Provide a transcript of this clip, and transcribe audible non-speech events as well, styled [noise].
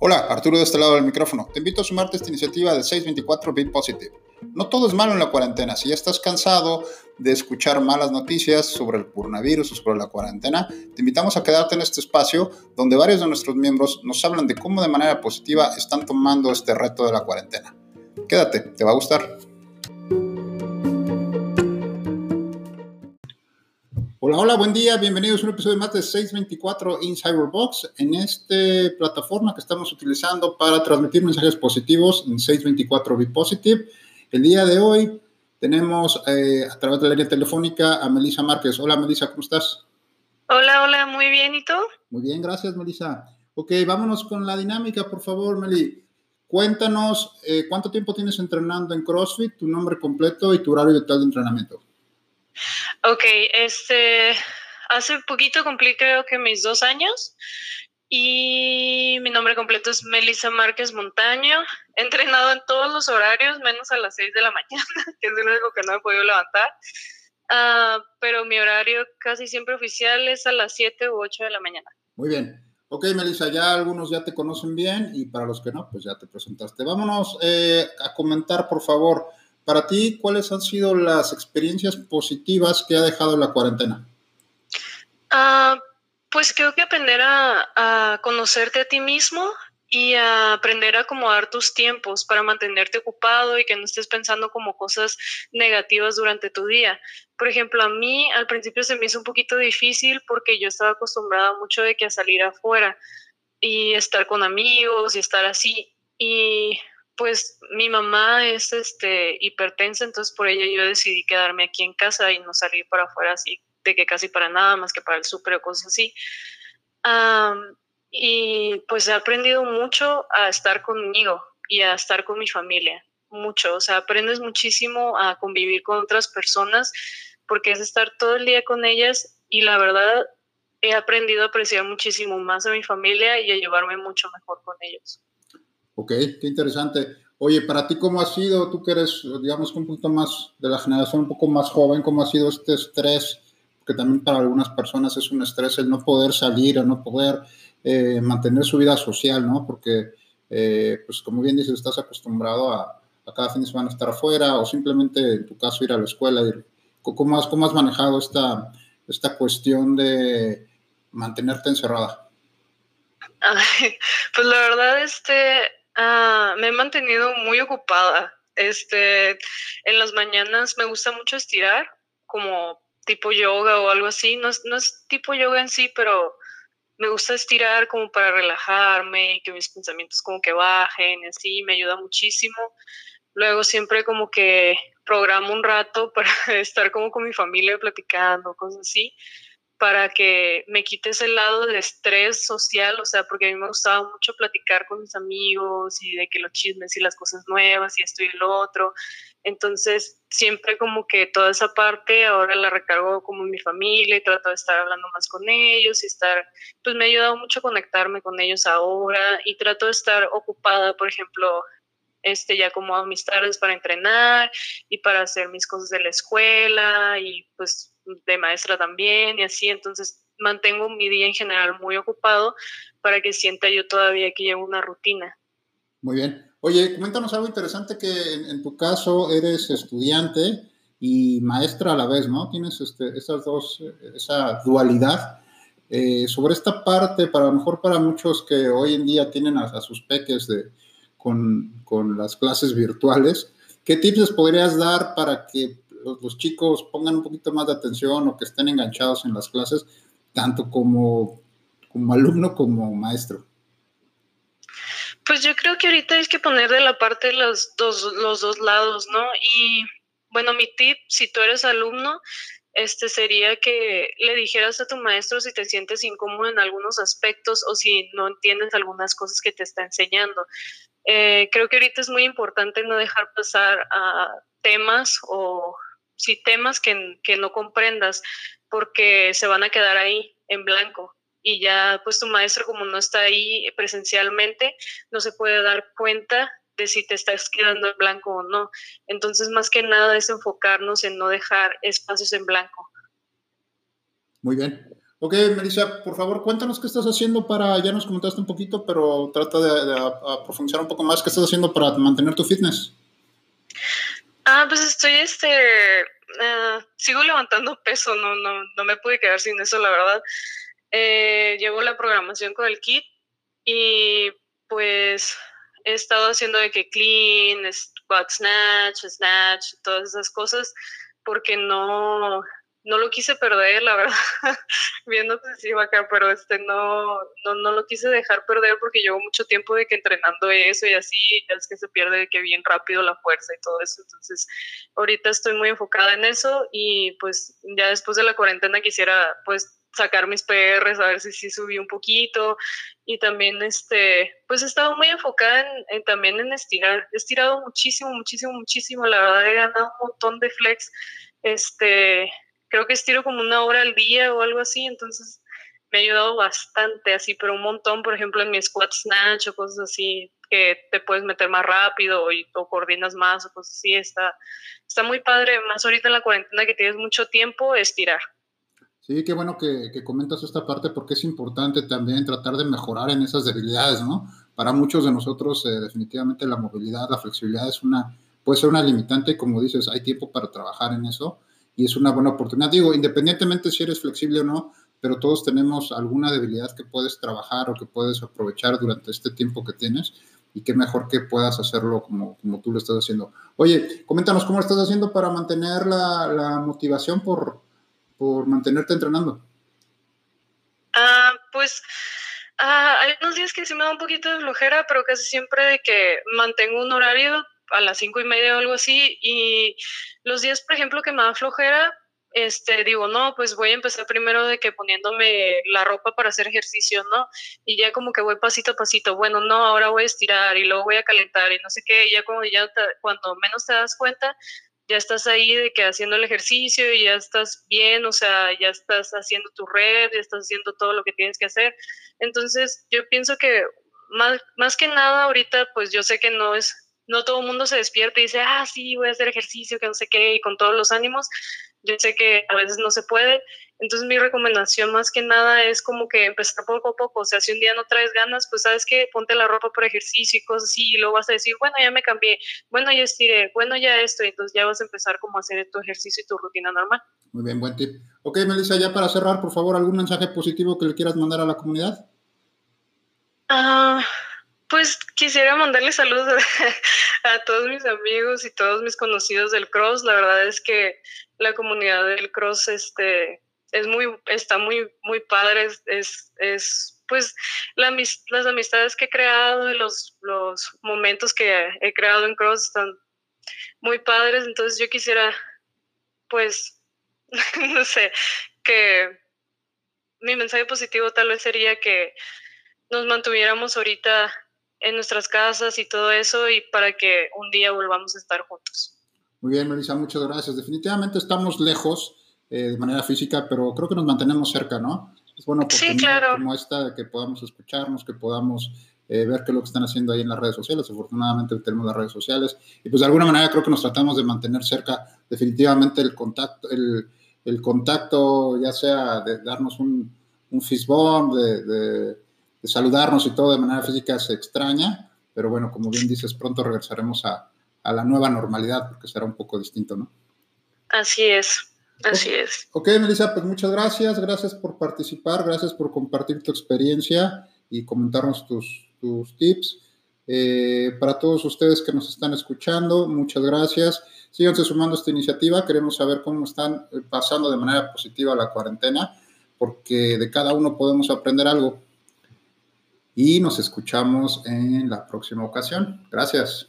Hola, Arturo de este lado del micrófono. Te invito a sumarte a esta iniciativa de 624 Be Positive. No todo es malo en la cuarentena. Si ya estás cansado de escuchar malas noticias sobre el coronavirus o sobre la cuarentena, te invitamos a quedarte en este espacio donde varios de nuestros miembros nos hablan de cómo de manera positiva están tomando este reto de la cuarentena. Quédate, te va a gustar. Hola, hola, buen día, bienvenidos a un episodio más de 624 Inside Box en esta plataforma que estamos utilizando para transmitir mensajes positivos en 624 Be Positive. El día de hoy tenemos eh, a través de la línea telefónica a Melissa Márquez. Hola, Melissa, ¿cómo estás? Hola, hola, muy bien, ¿y tú? Muy bien, gracias, Melissa. Ok, vámonos con la dinámica, por favor, Meli. Cuéntanos eh, cuánto tiempo tienes entrenando en CrossFit, tu nombre completo y tu horario de tal de entrenamiento. Ok, este, hace poquito cumplí creo que mis dos años y mi nombre completo es Melissa Márquez Montaño. He entrenado en todos los horarios, menos a las 6 de la [laughs] mañana, que es lo único que no he podido levantar. Uh, pero mi horario casi siempre oficial es a las 7 u 8 de la mañana. Muy bien. Ok, Melissa, ya algunos ya te conocen bien y para los que no, pues ya te presentaste. Vámonos eh, a comentar, por favor, para ti, ¿cuáles han sido las experiencias positivas que ha dejado la cuarentena? Uh, pues creo que aprender a, a, conocerte a ti mismo y a aprender a acomodar tus tiempos para mantenerte ocupado y que no estés pensando como cosas negativas durante tu día. Por ejemplo, a mí al principio se me hizo un poquito difícil porque yo estaba acostumbrada mucho de que a salir afuera y estar con amigos y estar así. Y pues mi mamá es este hipertensa, entonces por ella yo decidí quedarme aquí en casa y no salir para afuera así, de que casi para nada más que para el súper o cosas así. Um, y pues he aprendido mucho a estar conmigo y a estar con mi familia, mucho, o sea, aprendes muchísimo a convivir con otras personas porque es estar todo el día con ellas y la verdad he aprendido a apreciar muchísimo más a mi familia y a llevarme mucho mejor con ellos. Ok, qué interesante. Oye, para ti, ¿cómo ha sido? Tú que eres, digamos, un poquito más de la generación un poco más joven, ¿cómo ha sido este estrés? Que también para algunas personas es un estrés el no poder salir, o no poder eh, mantener su vida social, ¿no? Porque, eh, pues como bien dices, estás acostumbrado a, a, cada fin de semana estar afuera o simplemente, en tu caso, ir a la escuela. ¿cómo, has, ¿Cómo has manejado esta, esta cuestión de mantenerte encerrada? [laughs] Pues la verdad, este, Ah, me he mantenido muy ocupada. Este, en las mañanas me gusta mucho estirar, como tipo yoga o algo así. No es, no es tipo yoga en sí, pero me gusta estirar como para relajarme y que mis pensamientos como que bajen así, me ayuda muchísimo. Luego siempre como que programo un rato [laughs] para estar como con mi familia platicando, cosas así para que me quite ese lado de estrés social, o sea, porque a mí me gustaba mucho platicar con mis amigos y de que los chismes y las cosas nuevas y esto y lo otro. Entonces, siempre como que toda esa parte ahora la recargo como mi familia y trato de estar hablando más con ellos y estar, pues me ha ayudado mucho a conectarme con ellos ahora y trato de estar ocupada, por ejemplo, este, ya como a mis tardes para entrenar y para hacer mis cosas de la escuela y pues de maestra también y así, entonces mantengo mi día en general muy ocupado para que sienta yo todavía que llevo una rutina. Muy bien. Oye, coméntanos algo interesante que en, tu caso eres estudiante y maestra a la vez, ¿no? Tienes este, esas dos, esa dualidad. Eh, sobre esta parte, para lo mejor para muchos que hoy en día tienen a, a sus peques de, con, con, las clases virtuales, ¿qué tips les podrías dar para que los, chicos pongan un poquito más de atención o que estén enganchados en las clases, tanto como, como alumno como maestro? Pues yo creo que ahorita hay que poner de la parte los dos, los dos lados, ¿no? Y bueno, mi tip, si tú eres alumno, este sería que le dijeras a tu maestro si te sientes incómodo en algunos aspectos o si no entiendes algunas cosas que te está enseñando. Eh, creo que ahorita es muy importante no dejar pasar temas o sí, temas que, que no comprendas porque se van a quedar ahí en blanco y ya pues tu maestro como no está ahí presencialmente no se puede dar cuenta de si te estás quedando en blanco o no. Entonces más que nada es enfocarnos en no dejar espacios en blanco. Muy bien. Ok, Melissa, por favor, cuéntanos qué estás haciendo para, ya nos comentaste un poquito, pero trata de, profundizar un poco más, ¿qué estás haciendo para mantener tu fitness? Ah, pues estoy, este, eh, sigo levantando peso, no, no, no me pude quedar sin eso, la verdad. Eh, llevo la programación con el kit y pues he estado haciendo de que clean, squat snatch, snatch, todas esas cosas, porque no, no lo quise perder, la verdad, [laughs] viendo se iba acá, pero este no, no, no lo quise dejar perder porque llevo mucho tiempo de que entrenando eso y así, es que se pierde de que bien rápido la fuerza y todo eso, entonces ahorita estoy muy enfocada en eso y pues ya después de la cuarentena quisiera pues sacar mis PRs, a ver si sí subí un poquito. Y también este, pues he estado muy enfocada en, también en estirar, he estirado muchísimo, muchísimo, muchísimo, la verdad he ganado un montón de flex, este, creo que estiro como una hora al día o algo así, entonces me ha ayudado bastante así, pero un montón, por ejemplo, en mi squat snatch o cosas así, que te puedes meter más rápido y, o coordinas más o cosas así, está, está muy padre, más ahorita en la cuarentena que tienes mucho tiempo, estirar. Sí, qué bueno que, que, comentas esta parte porque es importante también tratar de mejorar en esas debilidades, ¿no? Para muchos de nosotros, eh, definitivamente la movilidad, la flexibilidad es una, puede ser una limitante, como dices, hay tiempo para trabajar en eso y es una buena oportunidad. Digo, independientemente si eres flexible o no, pero todos tenemos alguna debilidad que puedes trabajar o que puedes aprovechar durante este tiempo que tienes y qué mejor que puedas hacerlo como, como tú lo estás haciendo. Oye, coméntanos cómo estás haciendo para mantener la, la motivación por, por mantenerte entrenando. Ah, pues ah, hay unos días que sí me da un poquito de flojera, pero casi siempre de que mantengo un horario a las cinco y media o algo así. Y los días, por ejemplo, que me da flojera, este, digo, no, pues voy a empezar primero de que poniéndome la ropa para hacer ejercicio, ¿no? Y ya como que voy pasito a pasito, bueno, no, ahora voy a estirar y luego voy a calentar y no sé qué, y ya cuando, ya cuando menos te das cuenta, ya estás ahí de que haciendo el ejercicio y ya estás bien, o sea, ya estás haciendo tu red, ya estás haciendo todo lo que tienes que hacer. Entonces, yo pienso que más, más que nada ahorita, pues yo sé que no es no todo el mundo se despierta y dice, ah, sí, voy a hacer ejercicio, que no sé qué, y con todos los ánimos. Yo sé que a veces no se puede. Entonces mi recomendación más que nada es como que empezar poco a poco. O sea, si un día no traes ganas, pues sabes que ponte la ropa por ejercicio y cosas así, y luego vas a decir, bueno, ya me cambié, bueno, ya estiré, bueno, ya esto, y entonces ya vas a empezar como a hacer tu ejercicio y tu rutina normal. Muy bien, buen tip. Ok, Melissa, ya para cerrar, por favor, algún mensaje positivo que le quieras mandar a la comunidad. Ah... Pues quisiera mandarle saludos [laughs] a, todos mis amigos y todos mis conocidos del cross. La verdad es que la comunidad del cross este, es muy, está muy, muy padre. Es, es, pues las amistades que he creado y los, los momentos que he creado en cross están muy padres. Entonces yo quisiera, pues, [laughs] no sé, que mi mensaje positivo tal vez sería que nos mantuviéramos ahorita en nuestras casas y todo eso y para que un día volvamos a estar juntos. Muy bien, Melissa, muchas gracias. Definitivamente estamos lejos eh, de manera física, pero creo que nos mantenemos cerca, ¿no? Es bueno sí, claro. como esta, que podamos escucharnos, que podamos eh, ver qué es lo que están haciendo ahí en las redes sociales. Afortunadamente tenemos las redes sociales y pues de alguna manera creo que nos tratamos de mantener cerca definitivamente el contacto, el, el contacto ya sea de darnos un, un fist de de saludarnos y todo de manera física se extraña, pero bueno, como bien dices, pronto regresaremos a, a la nueva normalidad porque será un poco distinto, ¿no? Así es. Así es. Ok, Melissa, pues muchas gracias. Gracias por participar, gracias por compartir tu experiencia y comentarnos tus, tus tips. Eh, para todos ustedes que nos están escuchando, muchas gracias. Síganse sumando a esta iniciativa. Queremos saber cómo están eh, pasando de manera positiva la cuarentena, porque de cada uno podemos aprender algo y nos escuchamos en la próxima ocasión. Gracias.